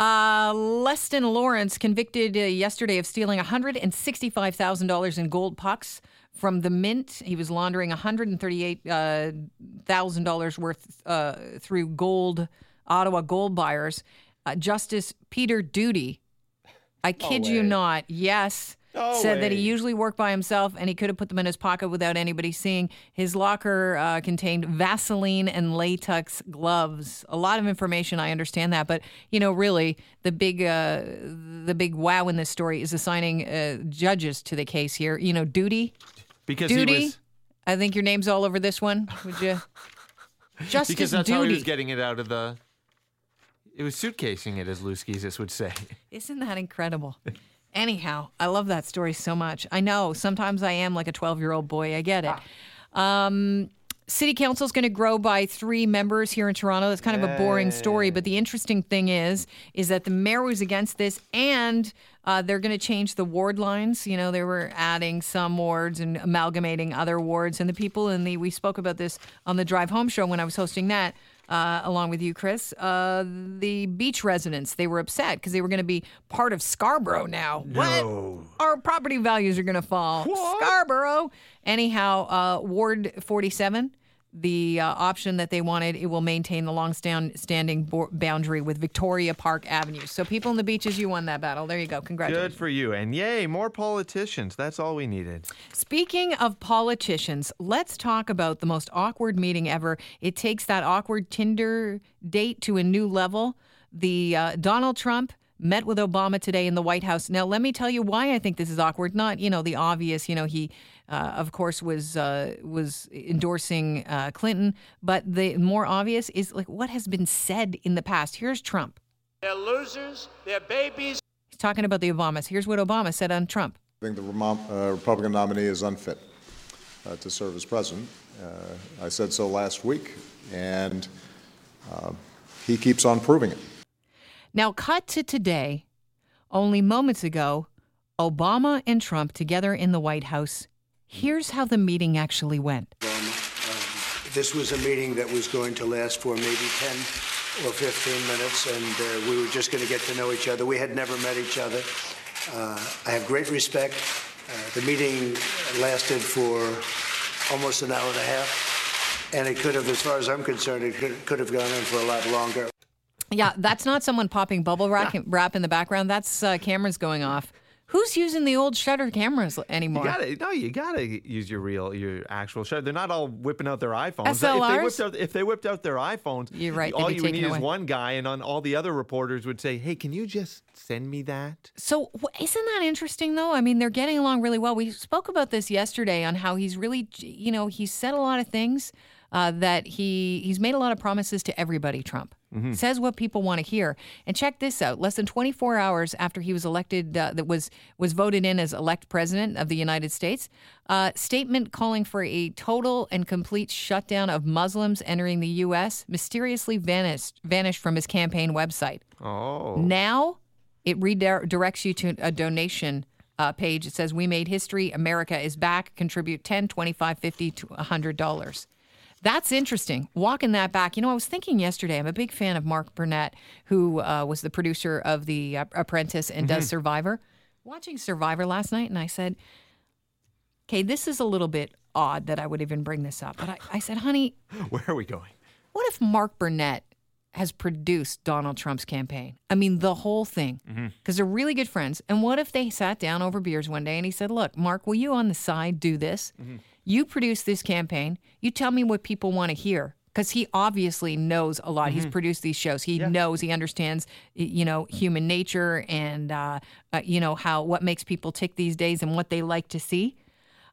Uh, Leston Lawrence convicted uh, yesterday of stealing $165,000 in gold pucks from the mint. He was laundering $138,000 worth uh, through gold, Ottawa gold buyers. Uh, Justice Peter Doody, I kid you not, yes, Said that he usually worked by himself and he could have put them in his pocket without anybody seeing. His locker uh, contained Vaseline and latex gloves. A lot of information, I understand that, but you know, really, the big, uh, the big wow in this story is assigning uh, judges to the case here. You know, Doody, Because Doody. he was I think your name's all over this one. Would you? Justice because that's Doody. how he was getting it out of the. It was suitcasing it, as Schizis would say. Isn't that incredible? Anyhow, I love that story so much. I know sometimes I am like a 12 year old boy. I get it. Um, City Council is going to grow by three members here in Toronto. That's kind of a boring story, but the interesting thing is, is that the mayor was against this, and uh, they're going to change the ward lines. You know, they were adding some wards and amalgamating other wards, and the people in the we spoke about this on the Drive Home show when I was hosting that uh, along with you, Chris. Uh, the beach residents they were upset because they were going to be part of Scarborough now. What? Our property values are going to fall. Scarborough. Anyhow, uh, Ward 47. The uh, option that they wanted, it will maintain the long-standing bo- boundary with Victoria Park Avenue. So, people in the beaches, you won that battle. There you go. Congratulations. Good for you. And yay, more politicians. That's all we needed. Speaking of politicians, let's talk about the most awkward meeting ever. It takes that awkward Tinder date to a new level. The uh, Donald Trump met with Obama today in the White House. Now, let me tell you why I think this is awkward. Not, you know, the obvious. You know, he, uh, of course, was uh, was endorsing uh, Clinton, but the more obvious is like what has been said in the past. Here's Trump. They're losers. They're babies. He's talking about the Obamas. Here's what Obama said on Trump. I think the Vermont, uh, Republican nominee is unfit uh, to serve as president. Uh, I said so last week, and uh, he keeps on proving it. Now, cut to today. Only moments ago, Obama and Trump together in the White House. Here's how the meeting actually went. This was a meeting that was going to last for maybe 10 or 15 minutes, and uh, we were just going to get to know each other. We had never met each other. Uh, I have great respect. Uh, the meeting lasted for almost an hour and a half, and it could have, as far as I'm concerned, it could, could have gone on for a lot longer. Yeah, that's not someone popping bubble wrap, wrap in the background. That's uh, cameras going off. Who's using the old shutter cameras anymore? You gotta no, you gotta use your real, your actual shot. They're not all whipping out their iPhones. If SLRs? they whipped out, if they whipped out their iPhones, You're right, All they'd be you would taken need away. is one guy, and on all the other reporters would say, "Hey, can you just send me that?" So wh- isn't that interesting though? I mean, they're getting along really well. We spoke about this yesterday on how he's really, you know, he's said a lot of things uh, that he he's made a lot of promises to everybody. Trump says what people want to hear. And check this out: less than 24 hours after he was elected, uh, that was was voted in as elect president of the United States, uh, statement calling for a total and complete shutdown of Muslims entering the U.S. mysteriously vanished vanished from his campaign website. Oh, Now it redirects you to a donation uh, page. It says, We made history. America is back. Contribute 10, 25, 50 to $100. That's interesting. Walking that back. You know, I was thinking yesterday, I'm a big fan of Mark Burnett, who uh, was the producer of The uh, Apprentice and does Survivor. Watching Survivor last night, and I said, Okay, this is a little bit odd that I would even bring this up. But I, I said, Honey, where are we going? what if Mark Burnett has produced Donald Trump's campaign? I mean, the whole thing, because they're really good friends. And what if they sat down over beers one day and he said, Look, Mark, will you on the side do this? You produce this campaign. You tell me what people want to hear. Because he obviously knows a lot. He's produced these shows. He knows, he understands, you know, human nature and, uh, uh, you know, how what makes people tick these days and what they like to see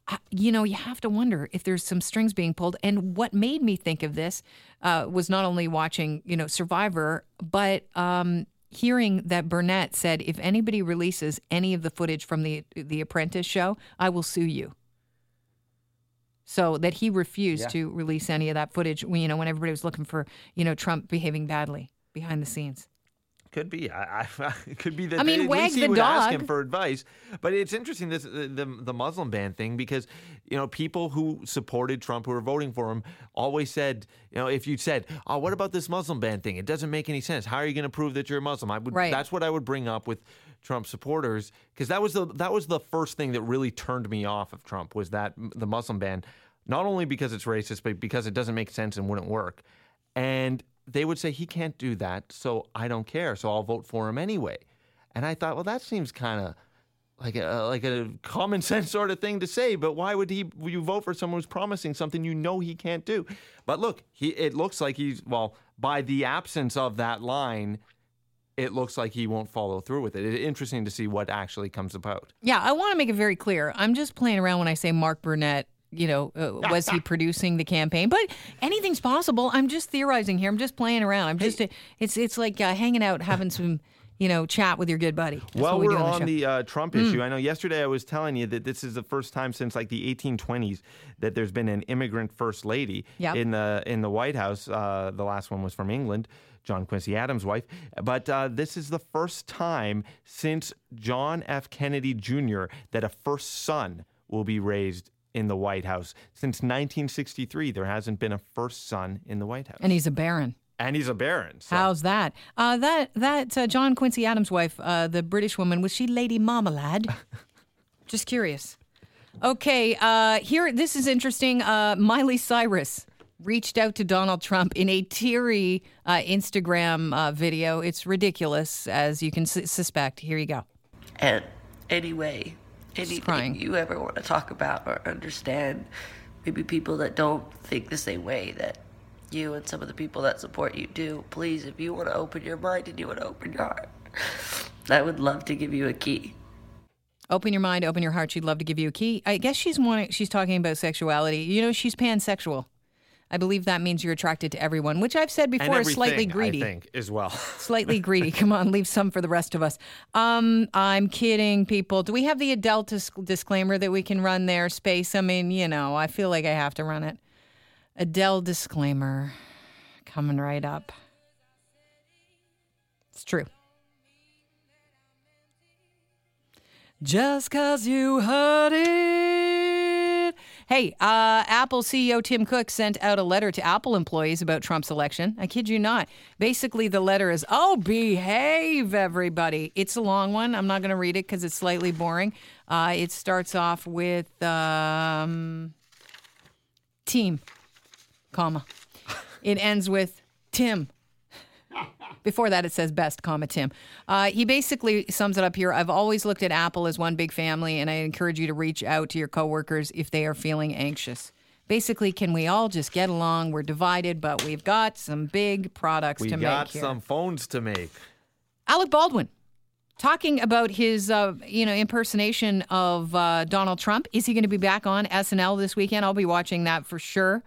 I- you know, you have to wonder if there's some strings being pulled. And what made me think of this uh, was not only watching, you know, Survivor, but um, hearing that Burnett said, if anybody releases any of the footage from the the Apprentice show, I will sue you. So that he refused to release any of that footage. You know, when everybody was looking for, you know, Trump behaving badly behind the scenes. Could be. I, I it could be that I mean, wag the would ask dog. him for advice. But it's interesting this the, the the Muslim ban thing because you know people who supported Trump who were voting for him always said you know if you said oh what about this Muslim ban thing it doesn't make any sense how are you going to prove that you're a Muslim I would Right. that's what I would bring up with Trump supporters because that was the that was the first thing that really turned me off of Trump was that the Muslim ban not only because it's racist but because it doesn't make sense and wouldn't work and they would say he can't do that so I don't care so I'll vote for him anyway and I thought well that seems kind of like a like a common sense sort of thing to say, but why would he would you vote for someone who's promising something you know he can't do? But look, he it looks like he's well by the absence of that line, it looks like he won't follow through with it. It's interesting to see what actually comes about. Yeah, I want to make it very clear. I'm just playing around when I say Mark Burnett. You know, uh, was he producing the campaign? But anything's possible. I'm just theorizing here. I'm just playing around. I'm just. it's it's like uh, hanging out, having some, you know, chat with your good buddy. That's While we we're do on on the, the uh, Trump issue, I know yesterday I was telling you that this is the first time since like the 1820s that there's been an immigrant first lady Yep. in the in the White House. Uh, the last one was from England, John Quincy Adams' wife. But uh, this is the first time since John F. Kennedy Jr. that a first son will be raised in the White House. Since 1963, there hasn't been a first son in the White House, and he's a baron. and he's a baron. So. How's that? Uh, that that uh, John Quincy Adams' wife, uh, the British woman, was she Lady Marmalade? Just curious. Okay, uh, here this is interesting. Uh, Miley Cyrus reached out to Donald Trump in a teary uh, Instagram uh, video. It's ridiculous, as you can s- suspect. Here you go. And anyway, anything crying. you ever want to talk about or understand, maybe people that don't think the same way that you and some of the people that support you do, please, if you want to open your mind and you want to open your heart, I would love to give you a key. Open your mind, open your heart. She'd love to give you a key. I guess she's wanting, she's talking about sexuality. You know, she's pansexual. I believe that means you're attracted to everyone, which I've said before is slightly greedy. I think, as well. slightly greedy. Come on, leave some for the rest of us. Um, I'm kidding, people. Do we have the Adele dis- disclaimer that we can run there? Space. I mean, you know, I feel like I have to run it. Adele disclaimer coming right up. It's true. Just cause you heard it. Hey, uh, Apple CEO Tim Cook sent out a letter to Apple employees about Trump's election. I kid you not. Basically, the letter is, oh, behave, everybody. It's a long one. I'm not going to read it because it's slightly boring. Uh, it starts off with um, team, comma. It ends with Tim, before that, it says best, comma Tim. Uh, he basically sums it up here. I've always looked at Apple as one big family, and I encourage you to reach out to your coworkers if they are feeling anxious. Basically, can we all just get along? We're divided, but we've got some big products We to got make here. some phones to make. Alec Baldwin talking about his uh, you know impersonation of uh, Donald Trump. Is he going to be back on SNL this weekend? I'll be watching that for sure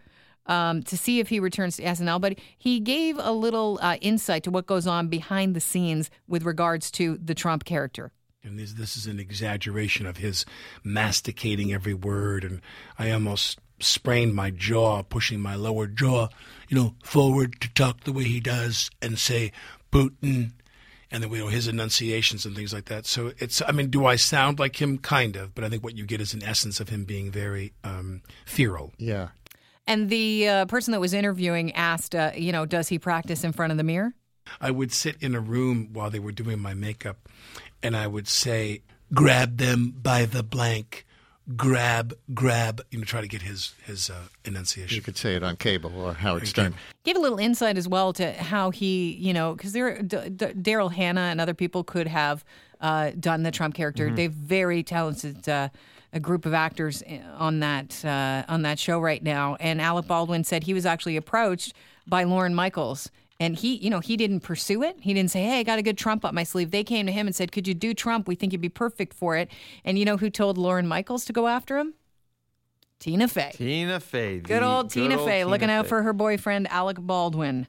um, to see if he returns to SNL. But he gave a little uh, insight to what goes on behind the scenes with regards to the Trump character. And this, this is an exaggeration of his masticating every word. And I almost sprained my jaw, pushing my lower jaw, you know, forward to talk the way he does and say Putin. And then, you know, his enunciations and things like that. So it's, I mean, do I sound like him? Kind of. But I think what you get is an essence of him being very um, feral. Yeah. And the uh, person that was interviewing asked, uh, you know, does he practice in front of the mirror? I would sit in a room while they were doing my makeup and I would say, grab them by the blank, grab, grab, you know, try to get his, his uh, enunciation. You could say it on cable or Howard Stern. Give a little insight as well to how he, you know, because there, D- D- Darrell Hammond and other people could have uh, done the Trump character. Mm-hmm. They've very talented uh, a group of actors eh, on that uh, on that show right now. And Alec Baldwin said he was actually approached by Lorne Michaels. And he, you know, he didn't pursue it. He didn't say, "Hey, I got a good Trump up my sleeve." They came to him and said, "Could you do Trump? We think you'd be perfect for it." And you know who told Lorne Michaels to go after him? Tina Fey. Tina Fey. Good old Tina Fey looking out for her boyfriend Alec Baldwin.